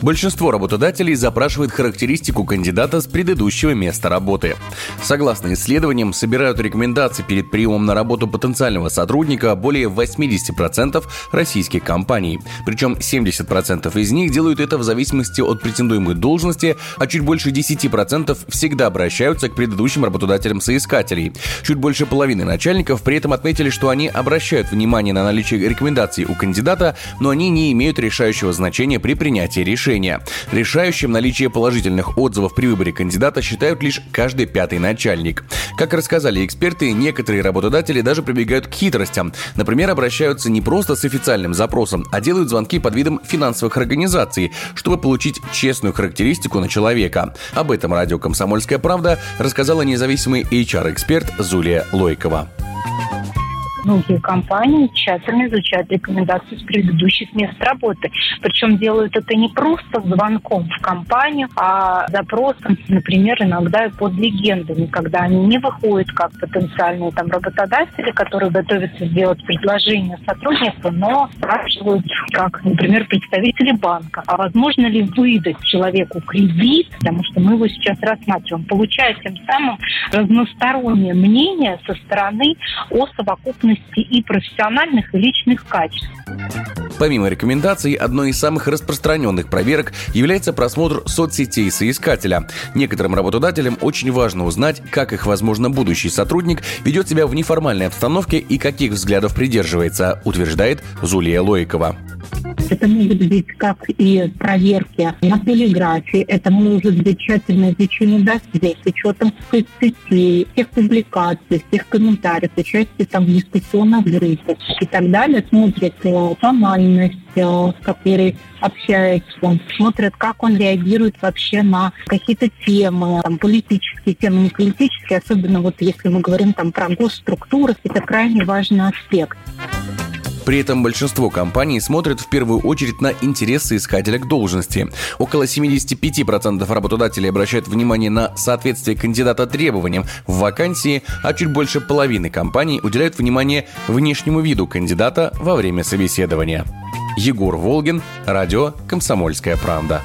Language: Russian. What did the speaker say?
Большинство работодателей запрашивает характеристику кандидата с предыдущего места работы. Согласно исследованиям, собирают рекомендации перед приемом на работу потенциального сотрудника более 80% российских компаний. Причем 70% из них делают это в зависимости от претендуемой должности, а чуть больше 10% всегда обращаются к предыдущим работодателям соискателей. Чуть больше половины начальников при этом отметили, что они обращают внимание на наличие рекомендаций у кандидата, но они не имеют решающего значения при принятии решения решения. Решающим наличие положительных отзывов при выборе кандидата считают лишь каждый пятый начальник. Как рассказали эксперты, некоторые работодатели даже прибегают к хитростям. Например, обращаются не просто с официальным запросом, а делают звонки под видом финансовых организаций, чтобы получить честную характеристику на человека. Об этом радио «Комсомольская правда» рассказала независимый HR-эксперт Зулия Лойкова. Многие компании тщательно изучают рекомендации с предыдущих мест работы. Причем делают это не просто звонком в компанию, а запросом, например, иногда и под легендами, когда они не выходят как потенциальные там работодатели, которые готовятся сделать предложение сотруднику, но спрашивают, как, например, представители банка, а возможно ли выдать человеку кредит, потому что мы его сейчас рассматриваем, получая тем самым разностороннее мнение со стороны о совокупности способностей и профессиональных, и личных качеств. Помимо рекомендаций, одной из самых распространенных проверок является просмотр соцсетей соискателя. Некоторым работодателям очень важно узнать, как их, возможно, будущий сотрудник ведет себя в неформальной обстановке и каких взглядов придерживается, утверждает Зулия Лоикова. Это могут быть как и проверки на полиграфии, это может быть тщательное изучение досье с учетом соцсетей, всех публикаций, всех комментариев, участие там в дискуссионных группах и так далее. Смотрят тональность, э, с которой общается, смотрят, как он реагирует вообще на какие-то темы, там, политические темы, не политические, особенно вот если мы говорим там про госструктуры, это крайне важный аспект. При этом большинство компаний смотрят в первую очередь на интересы искателя к должности. Около 75% работодателей обращают внимание на соответствие кандидата требованиям в вакансии, а чуть больше половины компаний уделяют внимание внешнему виду кандидата во время собеседования. Егор Волгин, радио «Комсомольская правда».